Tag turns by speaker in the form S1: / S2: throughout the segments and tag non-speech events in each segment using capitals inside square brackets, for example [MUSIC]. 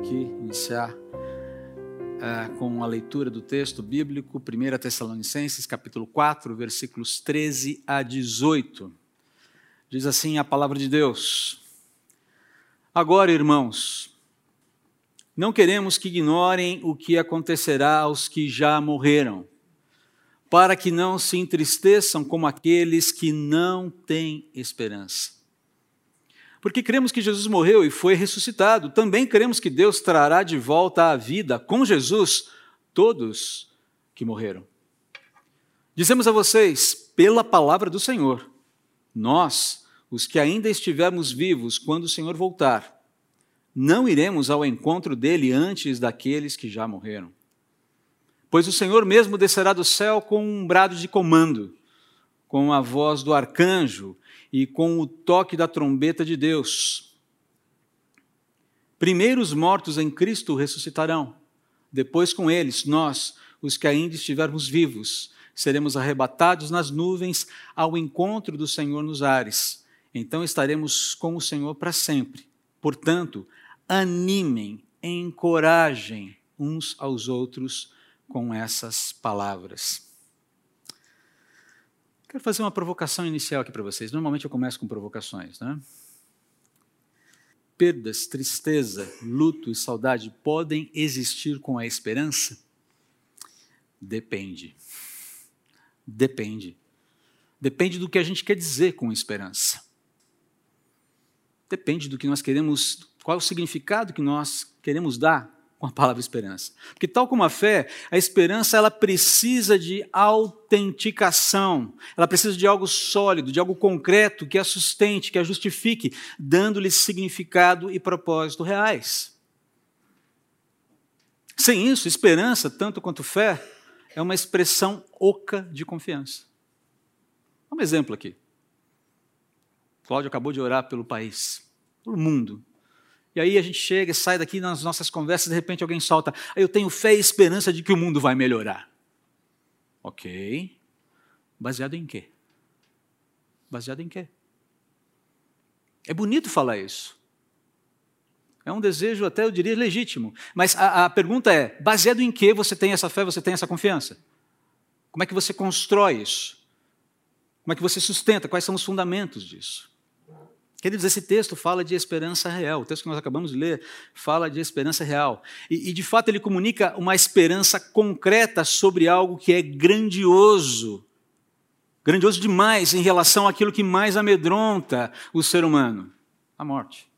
S1: aqui iniciar uh, com a leitura do texto bíblico, 1 Tessalonicenses, capítulo 4, versículos 13 a 18. Diz assim a palavra de Deus: Agora, irmãos, não queremos que ignorem o que acontecerá aos que já morreram, para que não se entristeçam como aqueles que não têm esperança. Porque cremos que Jesus morreu e foi ressuscitado. Também cremos que Deus trará de volta à vida com Jesus todos que morreram. Dizemos a vocês, pela palavra do Senhor, nós, os que ainda estivermos vivos quando o Senhor voltar, não iremos ao encontro dele antes daqueles que já morreram. Pois o Senhor mesmo descerá do céu com um brado de comando, com a voz do arcanjo e com o toque da trombeta de Deus. Primeiro os mortos em Cristo ressuscitarão, depois com eles, nós, os que ainda estivermos vivos, seremos arrebatados nas nuvens ao encontro do Senhor nos ares. Então estaremos com o Senhor para sempre. Portanto, animem, encorajem uns aos outros com essas palavras. Quero fazer uma provocação inicial aqui para vocês. Normalmente eu começo com provocações, né? Perdas, tristeza, luto e saudade podem existir com a esperança? Depende. Depende. Depende do que a gente quer dizer com esperança. Depende do que nós queremos, qual o significado que nós queremos dar com a palavra esperança. Porque tal como a fé, a esperança ela precisa de autenticação. Ela precisa de algo sólido, de algo concreto que a sustente, que a justifique, dando-lhe significado e propósito reais. Sem isso, esperança, tanto quanto fé, é uma expressão oca de confiança. Um exemplo aqui. Cláudio acabou de orar pelo país, pelo mundo. E aí a gente chega, sai daqui nas nossas conversas, de repente alguém solta, eu tenho fé e esperança de que o mundo vai melhorar. Ok. Baseado em quê? Baseado em quê? É bonito falar isso. É um desejo até, eu diria, legítimo. Mas a, a pergunta é: baseado em que você tem essa fé, você tem essa confiança? Como é que você constrói isso? Como é que você sustenta? Quais são os fundamentos disso? Queridos, esse texto fala de esperança real. O texto que nós acabamos de ler fala de esperança real. E, e, de fato, ele comunica uma esperança concreta sobre algo que é grandioso. Grandioso demais em relação àquilo que mais amedronta o ser humano: a morte.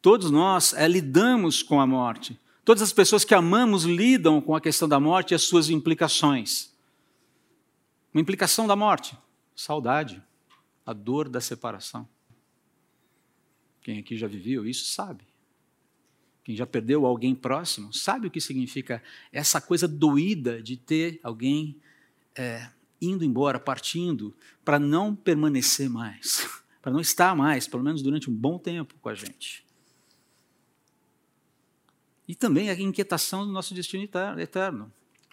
S1: Todos nós é, lidamos com a morte. Todas as pessoas que amamos lidam com a questão da morte e as suas implicações. Uma implicação da morte: saudade, a dor da separação. Quem aqui já viveu isso sabe. Quem já perdeu alguém próximo sabe o que significa essa coisa doída de ter alguém é, indo embora, partindo, para não permanecer mais, [LAUGHS] para não estar mais, pelo menos durante um bom tempo com a gente. E também a inquietação do nosso destino eterno.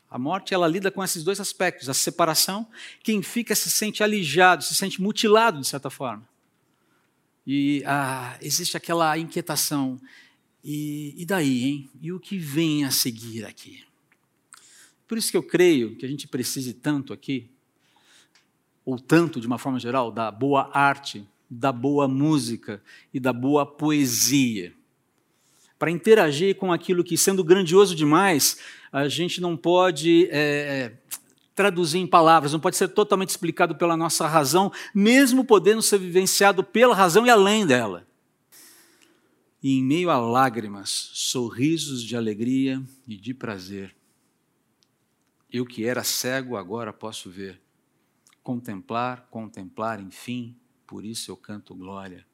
S1: A morte, ela lida com esses dois aspectos. A separação, quem fica se sente alijado, se sente mutilado, de certa forma. E ah, existe aquela inquietação. E, e daí, hein? E o que vem a seguir aqui? Por isso que eu creio que a gente precise tanto aqui, ou tanto de uma forma geral, da boa arte, da boa música e da boa poesia. Para interagir com aquilo que, sendo grandioso demais, a gente não pode é, traduzir em palavras, não pode ser totalmente explicado pela nossa razão, mesmo podendo ser vivenciado pela razão e além dela. E em meio a lágrimas, sorrisos de alegria e de prazer, eu que era cego agora posso ver. Contemplar, contemplar, enfim, por isso eu canto glória.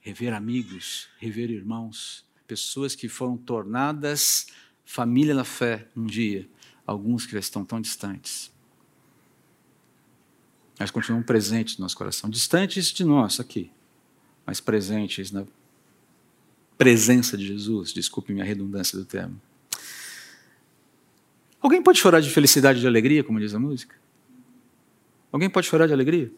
S1: Rever amigos, rever irmãos, pessoas que foram tornadas família na fé um dia alguns que já estão tão distantes. Mas continuam presentes no nosso coração, distantes de nós aqui, mas presentes na presença de Jesus. Desculpe minha redundância do termo. Alguém pode chorar de felicidade e de alegria, como diz a música? Alguém pode chorar de alegria?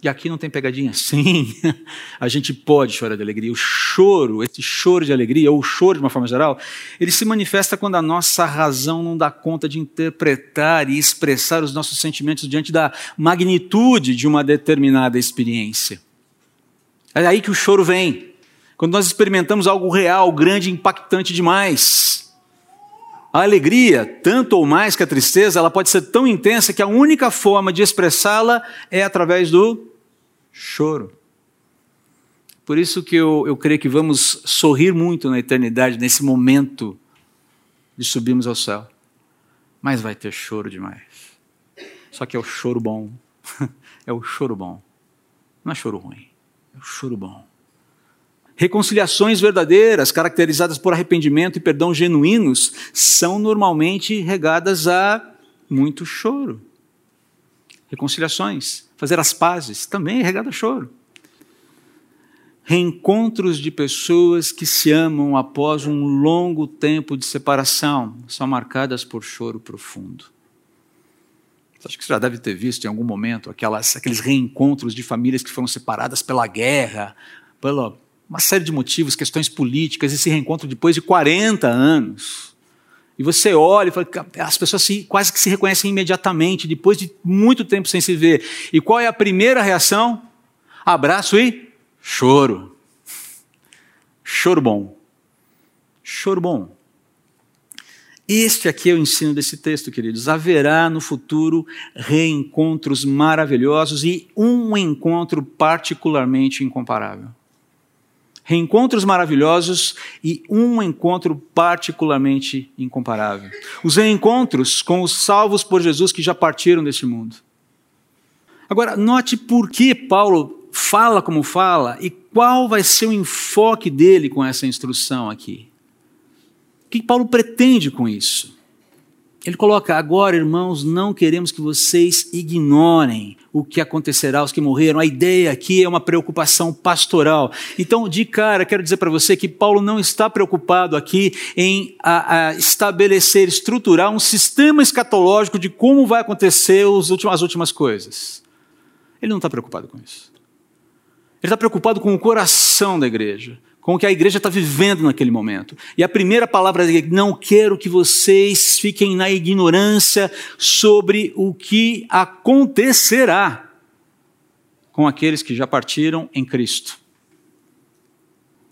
S1: E aqui não tem pegadinha? Sim, [LAUGHS] a gente pode chorar de alegria. O choro, esse choro de alegria, ou o choro de uma forma geral, ele se manifesta quando a nossa razão não dá conta de interpretar e expressar os nossos sentimentos diante da magnitude de uma determinada experiência. É aí que o choro vem. Quando nós experimentamos algo real, grande, impactante demais. A alegria, tanto ou mais que a tristeza, ela pode ser tão intensa que a única forma de expressá-la é através do choro. Por isso que eu, eu creio que vamos sorrir muito na eternidade, nesse momento de subirmos ao céu. Mas vai ter choro demais. Só que é o choro bom. [LAUGHS] É o choro bom. Não é choro ruim. É o choro bom. Reconciliações verdadeiras, caracterizadas por arrependimento e perdão genuínos, são normalmente regadas a muito choro. Reconciliações, fazer as pazes, também é regada a choro reencontros de pessoas que se amam após um longo tempo de separação são marcadas por choro profundo. Acho que você já deve ter visto em algum momento aquelas, aqueles reencontros de famílias que foram separadas pela guerra, pela uma série de motivos, questões políticas, esse reencontro depois de 40 anos. E você olha e fala, as pessoas se, quase que se reconhecem imediatamente, depois de muito tempo sem se ver. E qual é a primeira reação? Abraço e Choro. Choro bom. Choro bom. Este aqui é o ensino desse texto, queridos. Haverá no futuro reencontros maravilhosos e um encontro particularmente incomparável. Reencontros maravilhosos e um encontro particularmente incomparável. Os reencontros com os salvos por Jesus que já partiram deste mundo. Agora, note por que Paulo fala como fala e qual vai ser o enfoque dele com essa instrução aqui. O que Paulo pretende com isso? Ele coloca: agora, irmãos, não queremos que vocês ignorem o que acontecerá aos que morreram. A ideia aqui é uma preocupação pastoral. Então, de cara, quero dizer para você que Paulo não está preocupado aqui em a, a estabelecer, estruturar um sistema escatológico de como vai acontecer os últimos, as últimas coisas. Ele não está preocupado com isso. Ele está preocupado com o coração da igreja, com o que a igreja está vivendo naquele momento. E a primeira palavra é: não quero que vocês fiquem na ignorância sobre o que acontecerá com aqueles que já partiram em Cristo.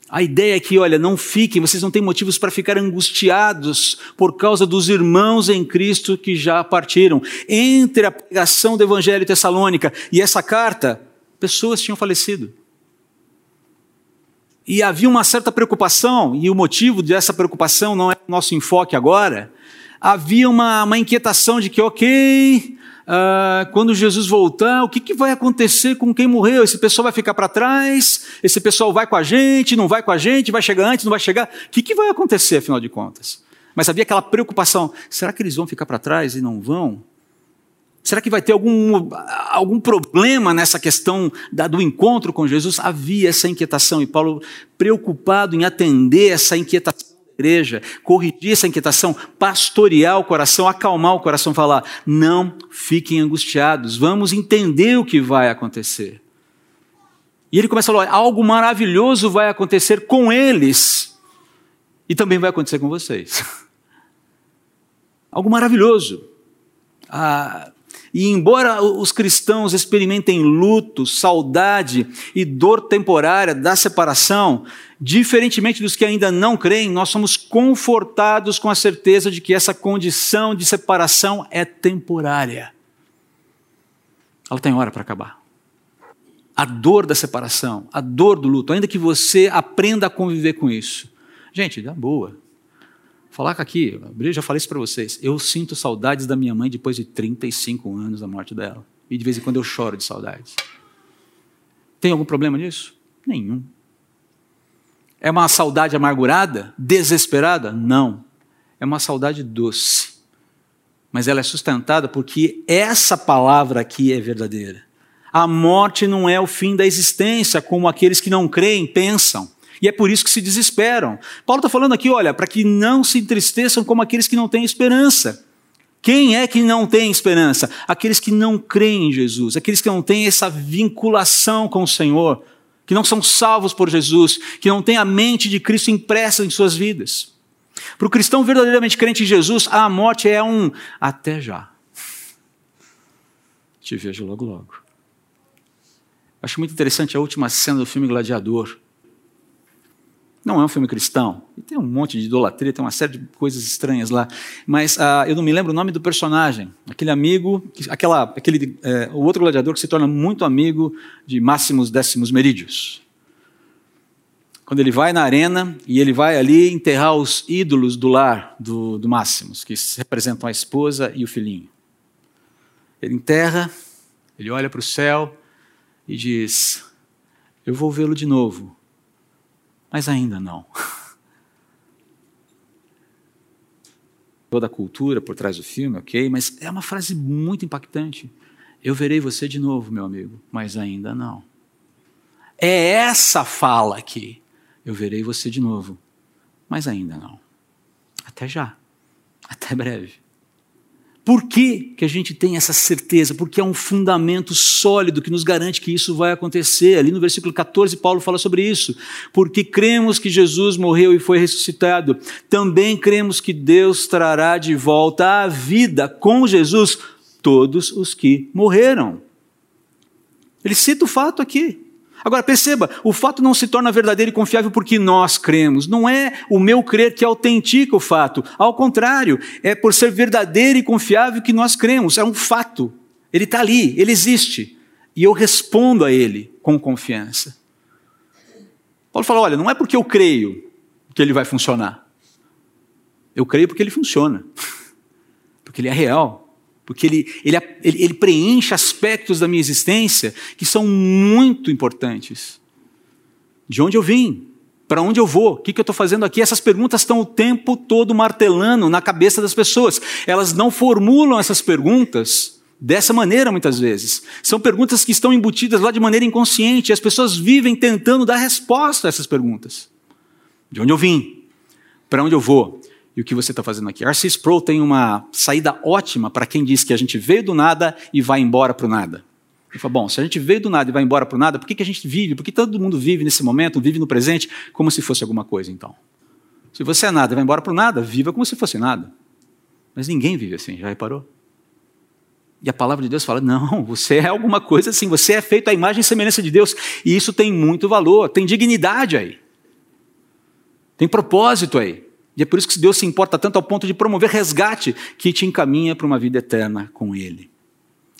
S1: A ideia é que, olha, não fiquem, vocês não têm motivos para ficar angustiados por causa dos irmãos em Cristo que já partiram. Entre a pregação do Evangelho Tessalônica e essa carta, pessoas tinham falecido. E havia uma certa preocupação, e o motivo dessa preocupação não é o nosso enfoque agora. Havia uma, uma inquietação de que, ok, uh, quando Jesus voltar, o que, que vai acontecer com quem morreu? Esse pessoal vai ficar para trás? Esse pessoal vai com a gente? Não vai com a gente? Vai chegar antes? Não vai chegar? O que, que vai acontecer, afinal de contas? Mas havia aquela preocupação: será que eles vão ficar para trás e não vão? Será que vai ter algum, algum problema nessa questão da, do encontro com Jesus? Havia essa inquietação e Paulo, preocupado em atender essa inquietação da igreja, corrigir essa inquietação, pastorear o coração, acalmar o coração, falar: não fiquem angustiados, vamos entender o que vai acontecer. E ele começa a falar: algo maravilhoso vai acontecer com eles e também vai acontecer com vocês. [LAUGHS] algo maravilhoso. Ah, e embora os cristãos experimentem luto, saudade e dor temporária da separação, diferentemente dos que ainda não creem, nós somos confortados com a certeza de que essa condição de separação é temporária. Ela tem hora para acabar. A dor da separação, a dor do luto, ainda que você aprenda a conviver com isso. Gente, dá boa. Falar aqui, já falei isso para vocês. Eu sinto saudades da minha mãe depois de 35 anos da morte dela. E de vez em quando eu choro de saudades. Tem algum problema nisso? Nenhum. É uma saudade amargurada? Desesperada? Não. É uma saudade doce. Mas ela é sustentada porque essa palavra aqui é verdadeira. A morte não é o fim da existência, como aqueles que não creem pensam. E é por isso que se desesperam. Paulo está falando aqui, olha, para que não se entristeçam como aqueles que não têm esperança. Quem é que não tem esperança? Aqueles que não creem em Jesus, aqueles que não têm essa vinculação com o Senhor, que não são salvos por Jesus, que não têm a mente de Cristo impressa em suas vidas. Para o cristão verdadeiramente crente em Jesus, a morte é um até já. Te vejo logo, logo. Acho muito interessante a última cena do filme Gladiador. Não é um filme cristão. E tem um monte de idolatria, tem uma série de coisas estranhas lá. Mas uh, eu não me lembro o nome do personagem. Aquele amigo, aquela, aquele, é, o outro gladiador que se torna muito amigo de Máximos Décimos Merídios. Quando ele vai na arena e ele vai ali enterrar os ídolos do lar do, do Máximos, que representam a esposa e o filhinho. Ele enterra, ele olha para o céu e diz: Eu vou vê-lo de novo mas ainda não. Toda a cultura por trás do filme, ok, mas é uma frase muito impactante. Eu verei você de novo, meu amigo, mas ainda não. É essa fala aqui. Eu verei você de novo, mas ainda não. Até já. Até breve. Por que, que a gente tem essa certeza? Porque é um fundamento sólido que nos garante que isso vai acontecer. Ali no versículo 14, Paulo fala sobre isso. Porque cremos que Jesus morreu e foi ressuscitado, também cremos que Deus trará de volta à vida com Jesus todos os que morreram. Ele cita o fato aqui. Agora perceba, o fato não se torna verdadeiro e confiável porque nós cremos. Não é o meu crer que autentica o fato. Ao contrário, é por ser verdadeiro e confiável que nós cremos. É um fato. Ele está ali, ele existe. E eu respondo a ele com confiança. Paulo fala: olha, não é porque eu creio que ele vai funcionar. Eu creio porque ele funciona. [LAUGHS] Porque ele é real porque ele, ele, ele, ele, preenche aspectos da minha existência que são muito importantes. De onde eu vim? Para onde eu vou? O que, eu estou fazendo aqui? Essas perguntas estão o tempo todo martelando na cabeça das pessoas. Elas não formulam essas perguntas dessa maneira, muitas vezes. São perguntas que estão embutidas lá de maneira inconsciente. E as pessoas vivem tentando dar resposta a essas perguntas. De onde eu vim? Para onde eu vou? E o que você está fazendo aqui. R.C. Sproul tem uma saída ótima para quem diz que a gente veio do nada e vai embora para o nada. Ele fala, bom, se a gente veio do nada e vai embora para o nada, por que, que a gente vive? Por que todo mundo vive nesse momento, vive no presente, como se fosse alguma coisa, então? Se você é nada e vai embora para o nada, viva como se fosse nada. Mas ninguém vive assim, já reparou? E a palavra de Deus fala: não, [LAUGHS] você é alguma coisa assim, você é feito à imagem e semelhança de Deus, e isso tem muito valor, tem dignidade aí, tem propósito aí. E é por isso que Deus se importa tanto ao ponto de promover resgate que te encaminha para uma vida eterna com Ele.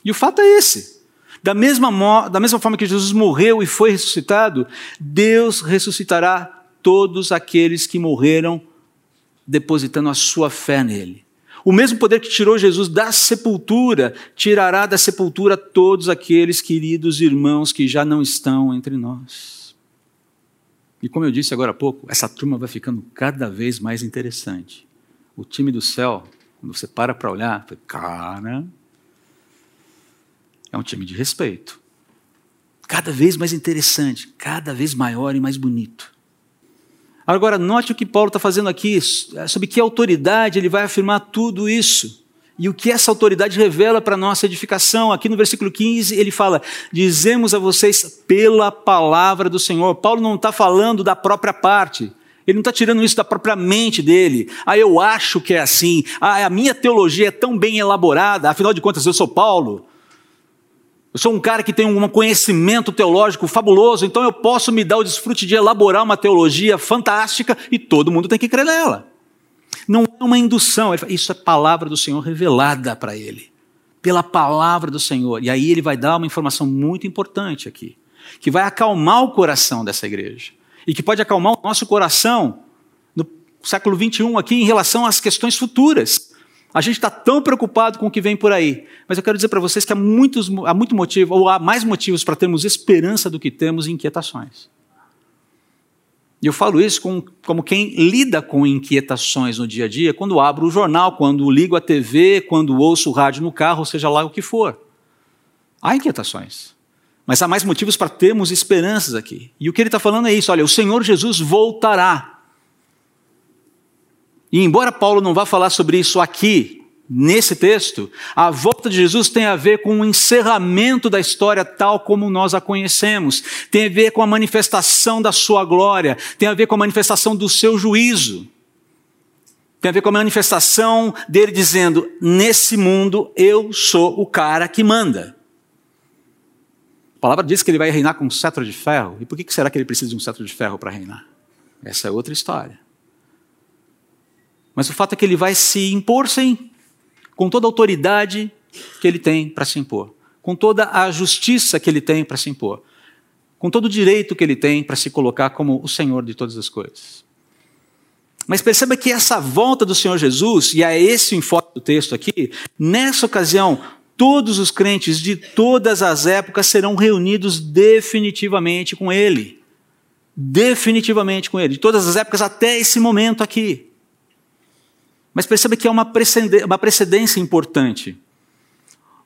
S1: E o fato é esse. Da mesma, da mesma forma que Jesus morreu e foi ressuscitado, Deus ressuscitará todos aqueles que morreram depositando a sua fé nele. O mesmo poder que tirou Jesus da sepultura, tirará da sepultura todos aqueles queridos irmãos que já não estão entre nós. E como eu disse agora há pouco, essa turma vai ficando cada vez mais interessante. O time do céu, quando você para para olhar, cara, é um time de respeito. Cada vez mais interessante, cada vez maior e mais bonito. Agora, note o que Paulo está fazendo aqui, sobre que autoridade ele vai afirmar tudo isso. E o que essa autoridade revela para nossa edificação? Aqui no versículo 15 ele fala: Dizemos a vocês pela palavra do Senhor. Paulo não está falando da própria parte. Ele não está tirando isso da própria mente dele. Ah, eu acho que é assim. Ah, a minha teologia é tão bem elaborada. Afinal de contas, eu sou Paulo. Eu sou um cara que tem um conhecimento teológico fabuloso, então eu posso me dar o desfrute de elaborar uma teologia fantástica e todo mundo tem que crer nela. Não é uma indução, isso é palavra do Senhor revelada para ele. Pela palavra do Senhor. E aí ele vai dar uma informação muito importante aqui, que vai acalmar o coração dessa igreja. E que pode acalmar o nosso coração no século 21 aqui em relação às questões futuras. A gente está tão preocupado com o que vem por aí. Mas eu quero dizer para vocês que há, muitos, há muito motivo, ou há mais motivos para termos esperança do que temos inquietações. E eu falo isso com, como quem lida com inquietações no dia a dia, quando abro o jornal, quando ligo a TV, quando ouço o rádio no carro, seja lá o que for. Há inquietações. Mas há mais motivos para termos esperanças aqui. E o que ele está falando é isso: olha, o Senhor Jesus voltará. E embora Paulo não vá falar sobre isso aqui, nesse texto, a volta de Jesus tem a ver com o encerramento da história tal como nós a conhecemos, tem a ver com a manifestação da sua glória, tem a ver com a manifestação do seu juízo, tem a ver com a manifestação dele dizendo: nesse mundo eu sou o cara que manda. A palavra diz que ele vai reinar com um cetro de ferro, e por que será que ele precisa de um cetro de ferro para reinar? Essa é outra história. Mas o fato é que ele vai se impor, sim, com toda a autoridade que ele tem para se impor, com toda a justiça que ele tem para se impor, com todo o direito que ele tem para se colocar como o Senhor de todas as coisas. Mas perceba que essa volta do Senhor Jesus, e é esse o enfoque do texto aqui, nessa ocasião, todos os crentes de todas as épocas serão reunidos definitivamente com Ele. Definitivamente com Ele, de todas as épocas até esse momento aqui. Mas perceba que há uma precedência importante.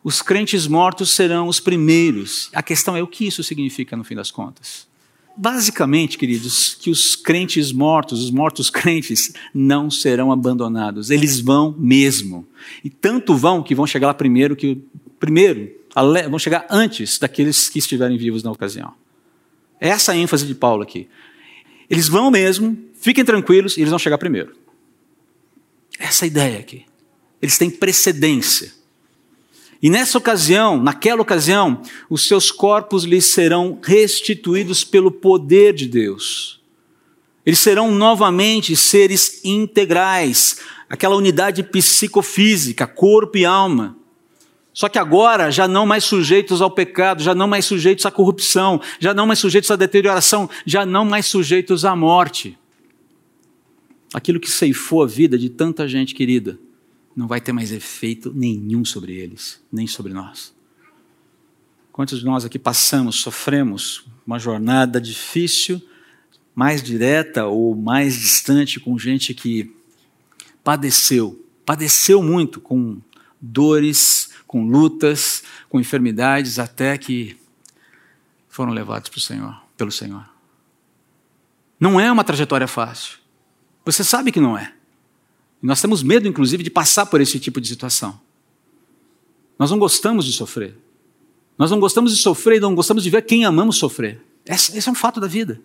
S1: Os crentes mortos serão os primeiros. A questão é o que isso significa no fim das contas. Basicamente, queridos, que os crentes mortos, os mortos [LAUGHS] crentes, não serão abandonados. Eles vão mesmo. E tanto vão que vão chegar lá primeiro que primeiro, vão chegar antes daqueles que estiverem vivos na ocasião. Essa é a ênfase de Paulo aqui. Eles vão mesmo, fiquem tranquilos, e eles vão chegar primeiro. Essa ideia aqui. Eles têm precedência. E nessa ocasião, naquela ocasião, os seus corpos lhes serão restituídos pelo poder de Deus. Eles serão novamente seres integrais, aquela unidade psicofísica, corpo e alma. Só que agora já não mais sujeitos ao pecado, já não mais sujeitos à corrupção, já não mais sujeitos à deterioração, já não mais sujeitos à morte aquilo que ceifou a vida de tanta gente querida, não vai ter mais efeito nenhum sobre eles, nem sobre nós. Quantos de nós aqui passamos, sofremos uma jornada difícil, mais direta ou mais distante com gente que padeceu, padeceu muito com dores, com lutas, com enfermidades, até que foram levados para o Senhor, pelo Senhor. Não é uma trajetória fácil. Você sabe que não é. Nós temos medo, inclusive, de passar por esse tipo de situação. Nós não gostamos de sofrer. Nós não gostamos de sofrer e não gostamos de ver quem amamos sofrer. Esse, esse é um fato da vida.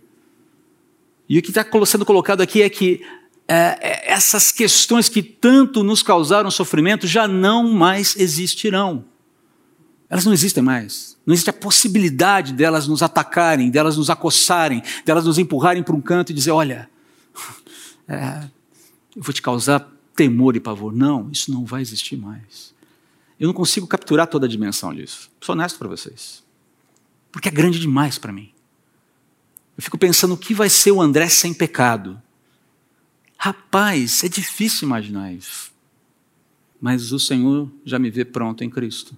S1: E o que está sendo colocado aqui é que é, é, essas questões que tanto nos causaram sofrimento já não mais existirão. Elas não existem mais. Não existe a possibilidade delas nos atacarem, delas nos acossarem, delas nos empurrarem para um canto e dizer: olha, é, eu vou te causar temor e pavor. Não, isso não vai existir mais. Eu não consigo capturar toda a dimensão disso. Sou honesto para vocês. Porque é grande demais para mim. Eu fico pensando o que vai ser o André sem pecado. Rapaz, é difícil imaginar isso. Mas o Senhor já me vê pronto em Cristo.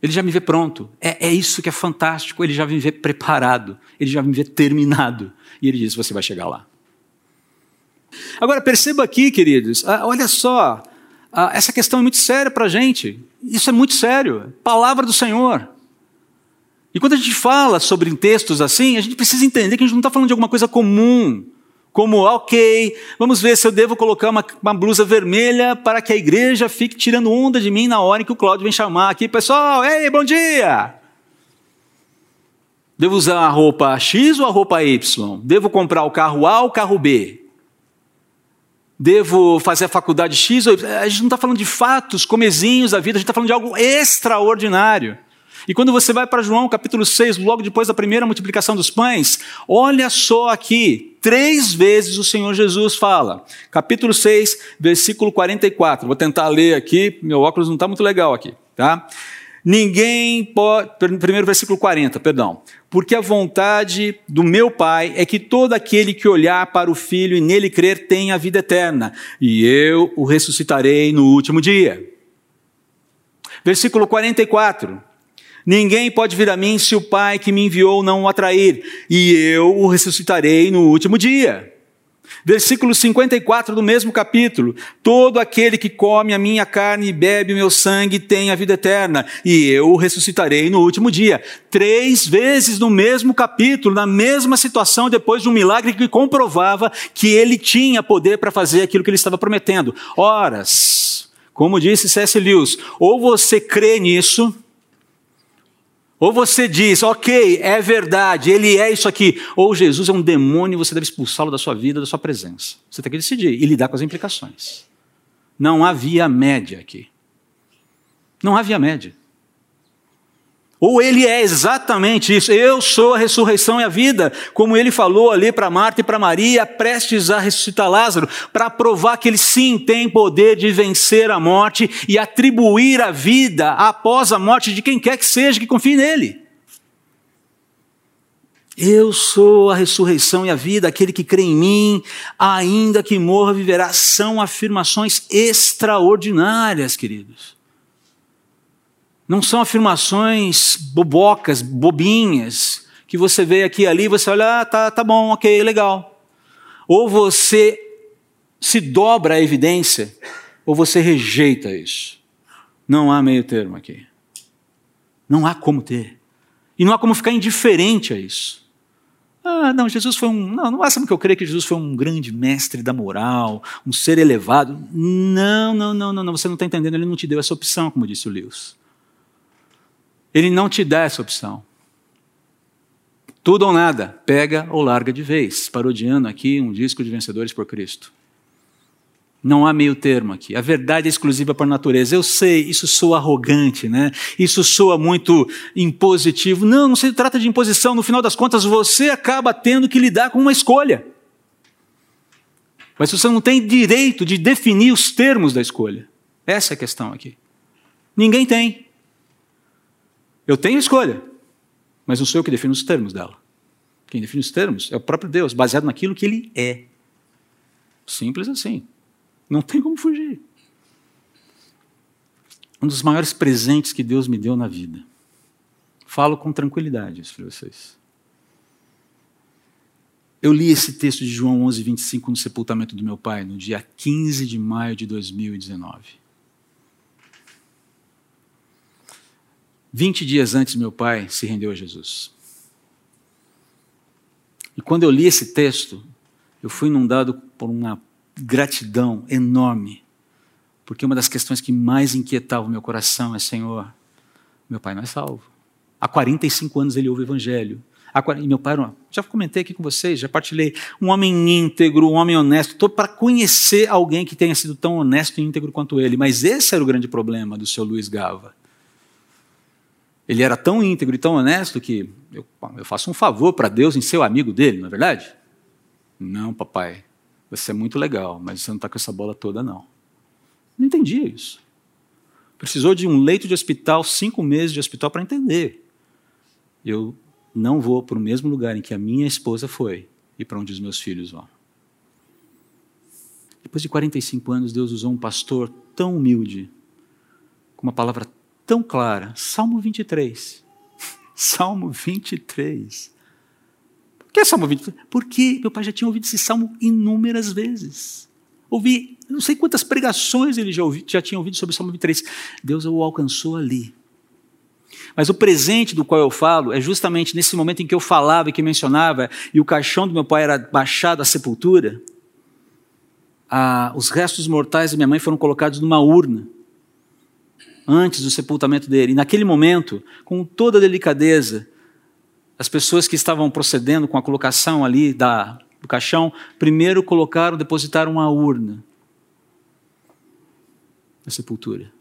S1: Ele já me vê pronto. É, é isso que é fantástico. Ele já me vê preparado. Ele já me vê terminado. E ele diz: Você vai chegar lá. Agora, perceba aqui, queridos, ah, olha só, ah, essa questão é muito séria para a gente. Isso é muito sério. Palavra do Senhor. E quando a gente fala sobre textos assim, a gente precisa entender que a gente não está falando de alguma coisa comum. Como, ok, vamos ver se eu devo colocar uma, uma, blusa vermelha para que a igreja fique tirando onda de mim na hora em que o Cláudio vem chamar aqui. Pessoal, ei, bom dia! Devo usar a roupa X ou a roupa Y? Devo comprar o carro A ou o carro B? Devo fazer a faculdade X. A gente não está falando de fatos comezinhos da vida, a gente está falando de algo extraordinário. E quando você vai para João capítulo 6, logo depois da primeira multiplicação dos pães, olha só aqui, três vezes o Senhor Jesus fala. Capítulo 6, versículo 44. Vou tentar ler aqui, meu óculos não está muito legal aqui, tá? Ninguém pode. Primeiro versículo 40, perdão. Porque a vontade do meu Pai é que todo aquele que olhar para o Filho e nele crer tenha a vida eterna, e eu o ressuscitarei no último dia. Versículo 44. Ninguém pode vir a mim se o Pai que me enviou não o atrair, e eu o ressuscitarei no último dia. Versículo 54 do mesmo capítulo: Todo aquele que come a minha carne e bebe o meu sangue tem a vida eterna, e eu o ressuscitarei no último dia. Três vezes no mesmo capítulo, na mesma situação, depois de um milagre que comprovava que ele tinha poder para fazer aquilo que ele estava prometendo. Horas, Como disse C.S. Lewis, ou você crê nisso, ou você diz, ok, é verdade, ele é isso aqui, ou Jesus é um demônio e você deve expulsá-lo da sua vida, da sua presença. Você tem que decidir e lidar com as implicações. Não havia média aqui. Não havia média. Ou ele é exatamente isso, eu sou a ressurreição e a vida, como ele falou ali para Marta e para Maria, prestes a ressuscitar Lázaro, para provar que ele sim tem poder de vencer a morte e atribuir a vida após a morte de quem quer que seja que confie nele. Eu sou a ressurreição e a vida, aquele que crê em mim, ainda que morra, viverá. São afirmações extraordinárias, queridos. Não são afirmações bobocas, bobinhas, que você vê aqui e ali, você olha, ah, tá, tá bom, ok, legal. Ou você se dobra à evidência, ou você rejeita isso. Não há meio termo aqui. Não há como ter. E não há como ficar indiferente a isso. Ah, não, Jesus foi um. Não, não basta que eu creio que Jesus foi um grande mestre da moral, um ser elevado. Não, não, não, não, não. Você não está entendendo, ele não te deu essa opção, como disse o Lewis. Ele não te dá essa opção. Tudo ou nada, pega ou larga de vez, parodiando aqui um disco de Vencedores por Cristo. Não há meio termo aqui. A verdade é exclusiva por natureza. Eu sei, isso soa arrogante, né? Isso soa muito impositivo. Não, não se trata de imposição. No final das contas, você acaba tendo que lidar com uma escolha. Mas você não tem direito de definir os termos da escolha. Essa é a questão aqui. Ninguém tem. Eu tenho escolha, mas não sou eu que defino os termos dela. Quem define os termos é o próprio Deus, baseado naquilo que ele é. Simples assim. Não tem como fugir. Um dos maiores presentes que Deus me deu na vida. Falo com tranquilidade isso para vocês. Eu li esse texto de João 11, 25 no sepultamento do meu pai, no dia 15 de maio de 2019. 20 dias antes, meu pai se rendeu a Jesus. E quando eu li esse texto, eu fui inundado por uma gratidão enorme, porque uma das questões que mais inquietava o meu coração é: Senhor, meu pai não é salvo. Há 45 anos ele ouve o Evangelho. E meu pai, já comentei aqui com vocês, já partilhei, um homem íntegro, um homem honesto. Estou para conhecer alguém que tenha sido tão honesto e íntegro quanto ele. Mas esse era o grande problema do seu Luiz Gava. Ele era tão íntegro e tão honesto que eu, eu faço um favor para Deus em ser o amigo dele, não é verdade? Não, papai, você é muito legal, mas você não está com essa bola toda, não. Não entendia isso. Precisou de um leito de hospital, cinco meses de hospital para entender. Eu não vou para o mesmo lugar em que a minha esposa foi e para onde os meus filhos vão. Depois de 45 anos, Deus usou um pastor tão humilde, com uma palavra tão clara. Salmo 23. [LAUGHS] Salmo 23. Por que Salmo 23? Porque meu pai já tinha ouvido esse salmo inúmeras vezes. Ouvi, não sei quantas pregações ele já, ouvi, já tinha ouvido sobre o Salmo 23. Deus o alcançou ali. Mas o presente do qual eu falo é justamente nesse momento em que eu falava e que mencionava, e o caixão do meu pai era baixado à sepultura, ah, os restos mortais da minha mãe foram colocados numa urna antes do sepultamento dele. E naquele momento, com toda a delicadeza, as pessoas que estavam procedendo com a colocação ali da, do caixão, primeiro colocaram, depositaram uma urna na sepultura.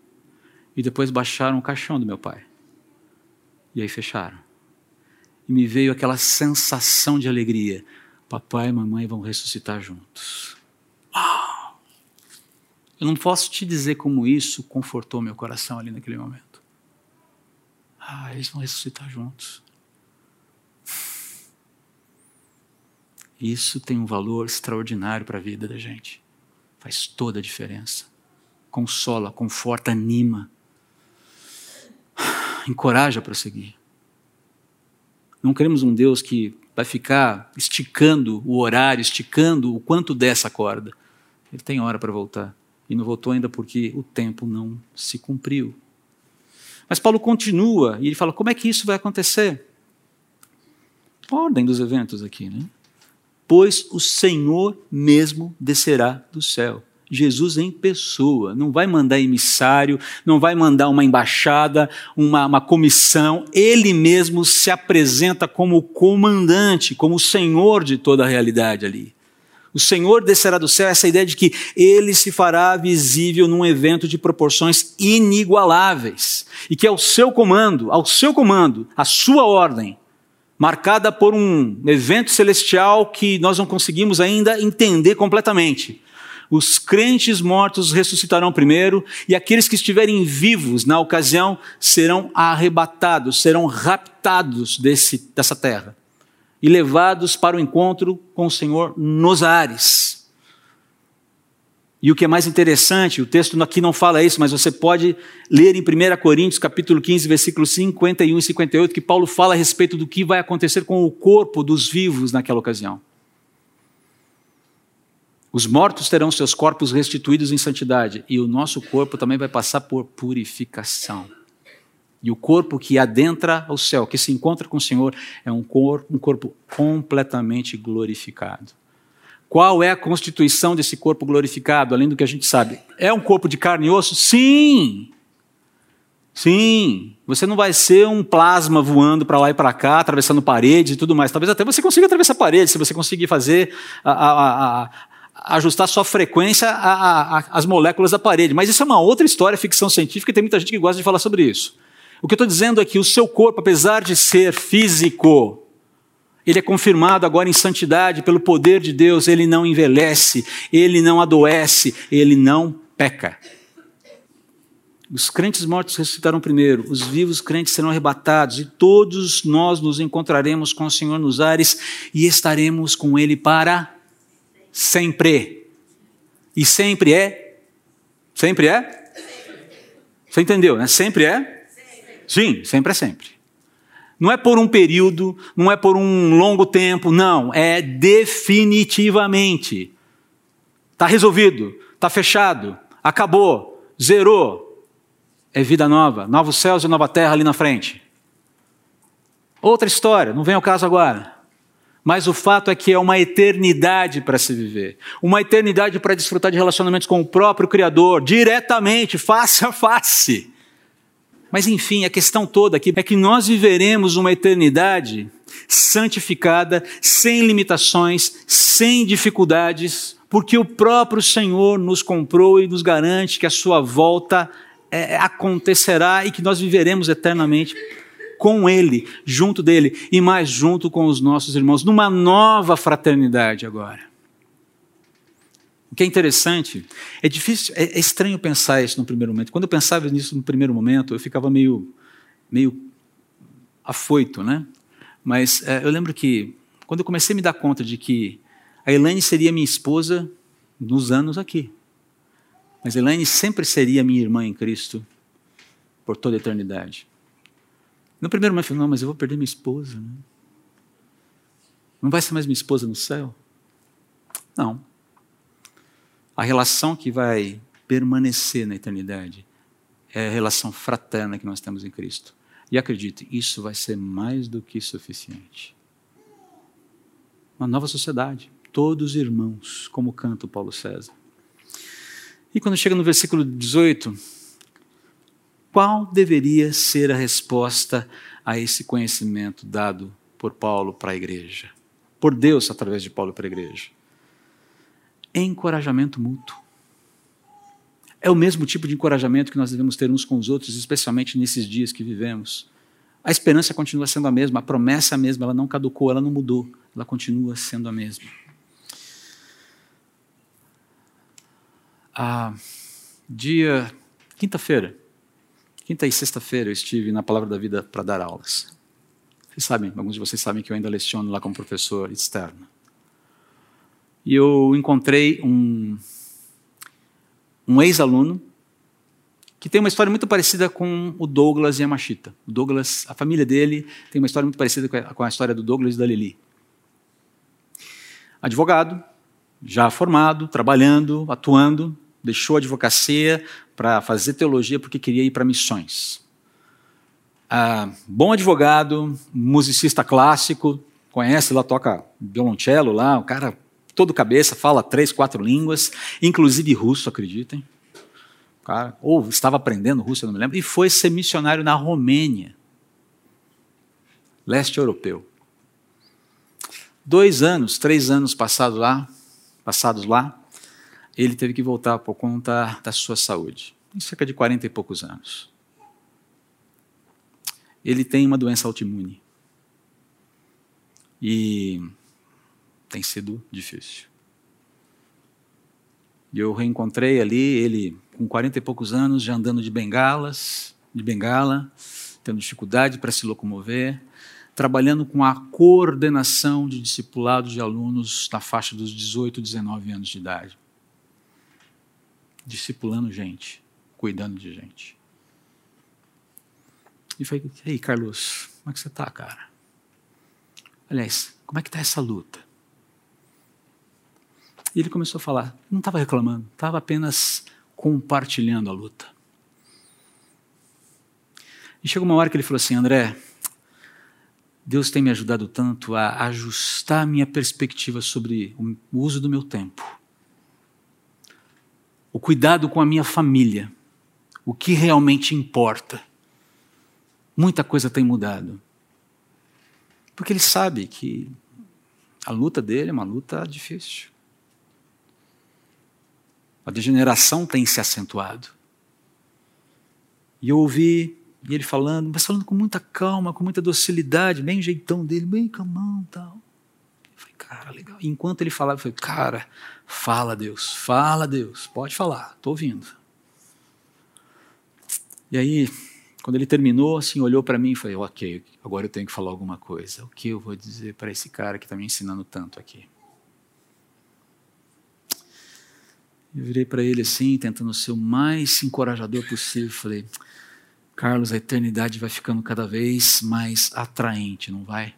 S1: E depois baixaram o caixão do meu pai. E aí fecharam. E me veio aquela sensação de alegria. Papai e mamãe vão ressuscitar juntos. Uau! Eu não posso te dizer como isso confortou meu coração ali naquele momento. Ah, eles vão ressuscitar juntos. Isso tem um valor extraordinário para a vida da gente. Faz toda a diferença. Consola, conforta, anima. Encoraja a prosseguir. Não queremos um Deus que vai ficar esticando o horário, esticando o quanto dessa corda. Ele tem hora para voltar e não voltou ainda porque o tempo não se cumpriu. Mas Paulo continua e ele fala: como é que isso vai acontecer? Ordem dos eventos aqui, né? Pois o Senhor mesmo descerá do céu Jesus em pessoa. Não vai mandar emissário, não vai mandar uma embaixada, uma, uma comissão. Ele mesmo se apresenta como o comandante, como o senhor de toda a realidade ali. O Senhor descerá do céu, essa ideia de que ele se fará visível num evento de proporções inigualáveis e que ao seu comando, ao seu comando, a sua ordem, marcada por um evento celestial que nós não conseguimos ainda entender completamente. Os crentes mortos ressuscitarão primeiro e aqueles que estiverem vivos na ocasião serão arrebatados, serão raptados desse, dessa terra e levados para o encontro com o Senhor nos ares. E o que é mais interessante, o texto aqui não fala isso, mas você pode ler em 1 Coríntios, capítulo 15, versículos 51 e 58, que Paulo fala a respeito do que vai acontecer com o corpo dos vivos naquela ocasião. Os mortos terão seus corpos restituídos em santidade, e o nosso corpo também vai passar por purificação. E o corpo que adentra ao céu, que se encontra com o Senhor, é um corpo, um corpo completamente glorificado. Qual é a constituição desse corpo glorificado, além do que a gente sabe? É um corpo de carne e osso? Sim! Sim, você não vai ser um plasma voando para lá e para cá, atravessando paredes e tudo mais. Talvez até você consiga atravessar paredes, se você conseguir fazer, a, a, a, ajustar sua frequência às moléculas da parede. Mas isso é uma outra história, ficção científica, e tem muita gente que gosta de falar sobre isso. O que eu estou dizendo é que o seu corpo, apesar de ser físico, ele é confirmado agora em santidade pelo poder de Deus, ele não envelhece, ele não adoece, ele não peca. Os crentes mortos ressuscitarão primeiro, os vivos crentes serão arrebatados, e todos nós nos encontraremos com o Senhor nos ares e estaremos com Ele para sempre. E sempre é? Sempre é? Você entendeu, né? Sempre é? Sim, sempre é sempre. Não é por um período, não é por um longo tempo, não, é definitivamente. Está resolvido, está fechado, acabou, zerou. É vida nova, novos céus e nova terra ali na frente. Outra história, não vem ao caso agora. Mas o fato é que é uma eternidade para se viver. Uma eternidade para desfrutar de relacionamentos com o próprio Criador, diretamente, [LAUGHS] face a face. Mas enfim, a questão toda aqui é que nós viveremos uma eternidade santificada, sem limitações, sem dificuldades, porque o próprio Senhor nos comprou e nos garante que a sua volta é, acontecerá e que nós viveremos eternamente com Ele, junto dele e mais junto com os nossos irmãos, numa nova fraternidade agora. O que é interessante, é difícil, é, é, estranho pensar isso no primeiro momento. Quando eu pensava nisso no primeiro momento, eu ficava meio, meio afoito, né? Mas é, eu lembro que quando eu comecei a me dar conta de que a Elaine seria minha esposa nos anos aqui, mas a Elaine sempre seria minha irmã em Cristo por toda a eternidade. No primeiro momento eu falei, não, mas eu vou perder minha esposa, né? Não vai ser mais minha esposa no céu? Não a relação que vai permanecer na eternidade é a relação fraterna que nós temos em Cristo. E acredite, isso vai ser mais do que suficiente. Uma nova sociedade, todos irmãos, como canta o Paulo César. E quando chega no versículo 18, qual deveria ser a resposta a esse conhecimento dado por Paulo para a igreja? Por Deus através de Paulo para a igreja? Encorajamento mútuo. É o mesmo tipo de encorajamento que nós devemos ter uns com os outros, especialmente nesses dias que vivemos. A esperança continua sendo a mesma, a promessa é a mesma, ela não caducou, ela não mudou, ela continua sendo a mesma. Ah, dia quinta-feira, quinta e sexta-feira eu estive na Palavra da Vida para dar aulas. Vocês sabem, alguns de vocês sabem que eu ainda leciono lá como professor externo e eu encontrei um, um ex-aluno que tem uma história muito parecida com o Douglas e a Machita. O Douglas, a família dele tem uma história muito parecida com a história do Douglas e da Lili. Advogado, já formado, trabalhando, atuando, deixou a advocacia para fazer teologia porque queria ir para missões. Ah, bom advogado, musicista clássico, conhece lá, toca violoncelo lá, um cara todo cabeça, fala três, quatro línguas, inclusive russo, acreditem. Cara, ou estava aprendendo russo, eu não me lembro, e foi ser missionário na Romênia, leste europeu. Dois anos, três anos passados lá, passados lá, ele teve que voltar por conta da sua saúde, em cerca de 40 e poucos anos. Ele tem uma doença autoimune. E tem sido difícil. E eu reencontrei ali ele com 40 e poucos anos, já andando de bengalas, de bengala, tendo dificuldade para se locomover, trabalhando com a coordenação de discipulados de alunos na faixa dos 18, 19 anos de idade. Discipulando gente, cuidando de gente. E falei, e aí, Carlos, como é que você está, cara? Aliás, como é que está essa luta? E ele começou a falar, não estava reclamando, estava apenas compartilhando a luta. E chegou uma hora que ele falou assim, André, Deus tem me ajudado tanto a ajustar a minha perspectiva sobre o uso do meu tempo, o cuidado com a minha família, o que realmente importa. Muita coisa tem mudado. Porque ele sabe que a luta dele é uma luta difícil. A degeneração tem se acentuado. E eu ouvi ele falando, mas falando com muita calma, com muita docilidade, bem jeitão dele, bem calmão tal. Eu falei, cara, legal. E enquanto ele falava, eu falei, cara, fala Deus, fala Deus, pode falar, estou ouvindo. E aí, quando ele terminou, assim, olhou para mim e falou, ok, agora eu tenho que falar alguma coisa. O que eu vou dizer para esse cara que está me ensinando tanto aqui? Eu virei para ele assim, tentando ser o mais encorajador possível, falei, Carlos, a eternidade vai ficando cada vez mais atraente, não vai?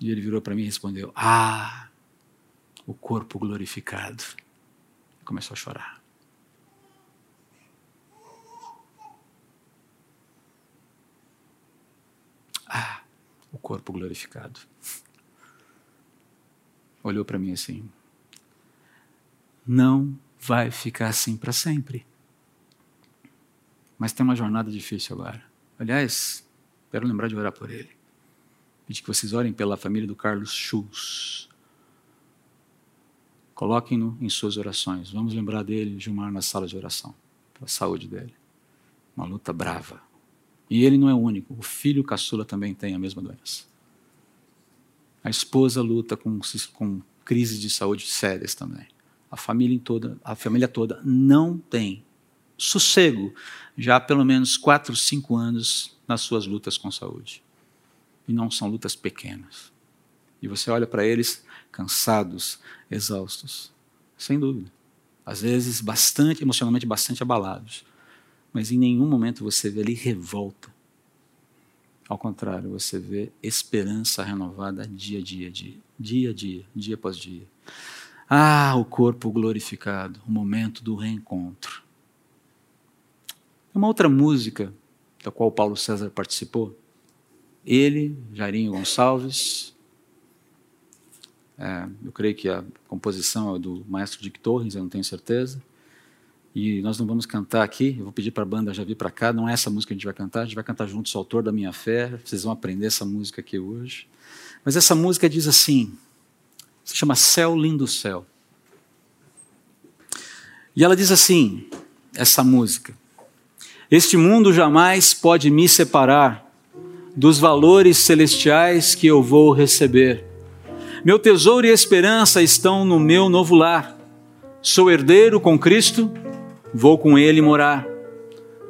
S1: E ele virou para mim e respondeu: Ah, o corpo glorificado. Começou a chorar. Ah, o corpo glorificado. Olhou para mim assim: Não vai ficar assim para sempre. Mas tem uma jornada difícil agora. Aliás, quero lembrar de orar por ele. Pedir que vocês orem pela família do Carlos Schultz. Coloquem-no em suas orações. Vamos lembrar dele, Gilmar, na sala de oração. Pela saúde dele. Uma luta brava. E ele não é o único. O filho caçula também tem a mesma doença. A esposa luta com, com crises de saúde sérias também. A família toda, a família toda não tem sossego já há pelo menos quatro, cinco anos nas suas lutas com saúde. E não são lutas pequenas. E você olha para eles cansados, exaustos, sem dúvida. Às vezes bastante, emocionalmente bastante abalados. Mas em nenhum momento você vê ali revolta. Ao contrário, você vê esperança renovada dia a dia, dia, dia a dia, dia após dia. Ah, o corpo glorificado, o momento do reencontro. Uma outra música da qual Paulo César participou, ele, Jairinho Gonçalves, é, eu creio que a composição é do maestro Dick Torres, eu não tenho certeza. E nós não vamos cantar aqui, eu vou pedir para a banda já vir para cá, não é essa música que a gente vai cantar, a gente vai cantar juntos o autor da minha fé, vocês vão aprender essa música aqui hoje. Mas essa música diz assim, se chama Céu Lindo Céu. E ela diz assim, essa música, este mundo jamais pode me separar dos valores celestiais que eu vou receber. Meu tesouro e esperança estão no meu novo lar. Sou herdeiro com Cristo, vou com Ele morar.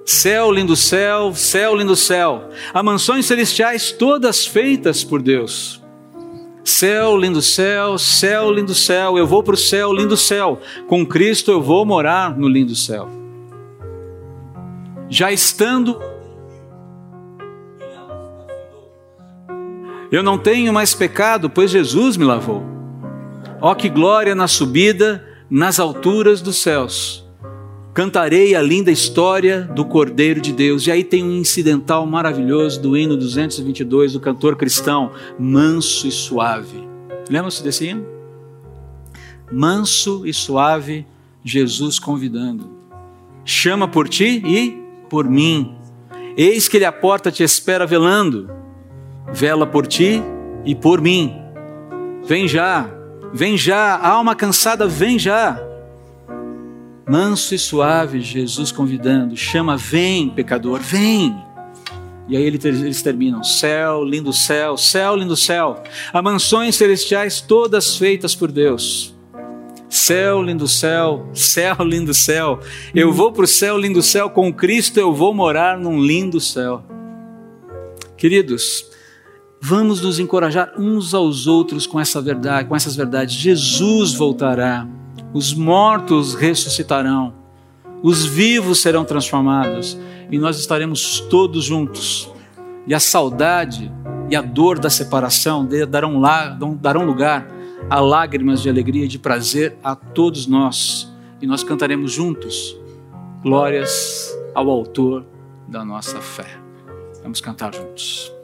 S1: Céu, lindo céu, céu, lindo céu, há mansões celestiais todas feitas por Deus. Céu, lindo céu, céu, lindo céu, eu vou para o céu, lindo céu. Com Cristo eu vou morar no lindo céu já estando. Eu não tenho mais pecado, pois Jesus me lavou. Ó, oh, que glória na subida, nas alturas dos céus. Cantarei a linda história do Cordeiro de Deus. E aí tem um incidental maravilhoso do hino 222 do cantor cristão, manso e suave. Lembra-se desse hino? Manso e suave, Jesus convidando. Chama por ti e por mim. Eis que ele a porta te espera velando. Vela por ti e por mim. Vem já, vem já, alma cansada, vem já. Manso e suave, Jesus convidando, chama, vem, pecador, vem. E aí eles terminam: céu, lindo céu, céu, lindo céu. Há mansões celestiais todas feitas por Deus. Céu, lindo céu, céu, lindo céu. Eu vou para o céu, lindo céu, com Cristo eu vou morar num lindo céu. Queridos, vamos nos encorajar uns aos outros com essa verdade, com essas verdades. Jesus voltará, os mortos ressuscitarão, os vivos serão transformados e nós estaremos todos juntos. E a saudade e a dor da separação darão, darão lugar a lágrimas de alegria e de prazer a todos nós. E nós cantaremos juntos glórias ao Autor da nossa fé. Vamos cantar juntos.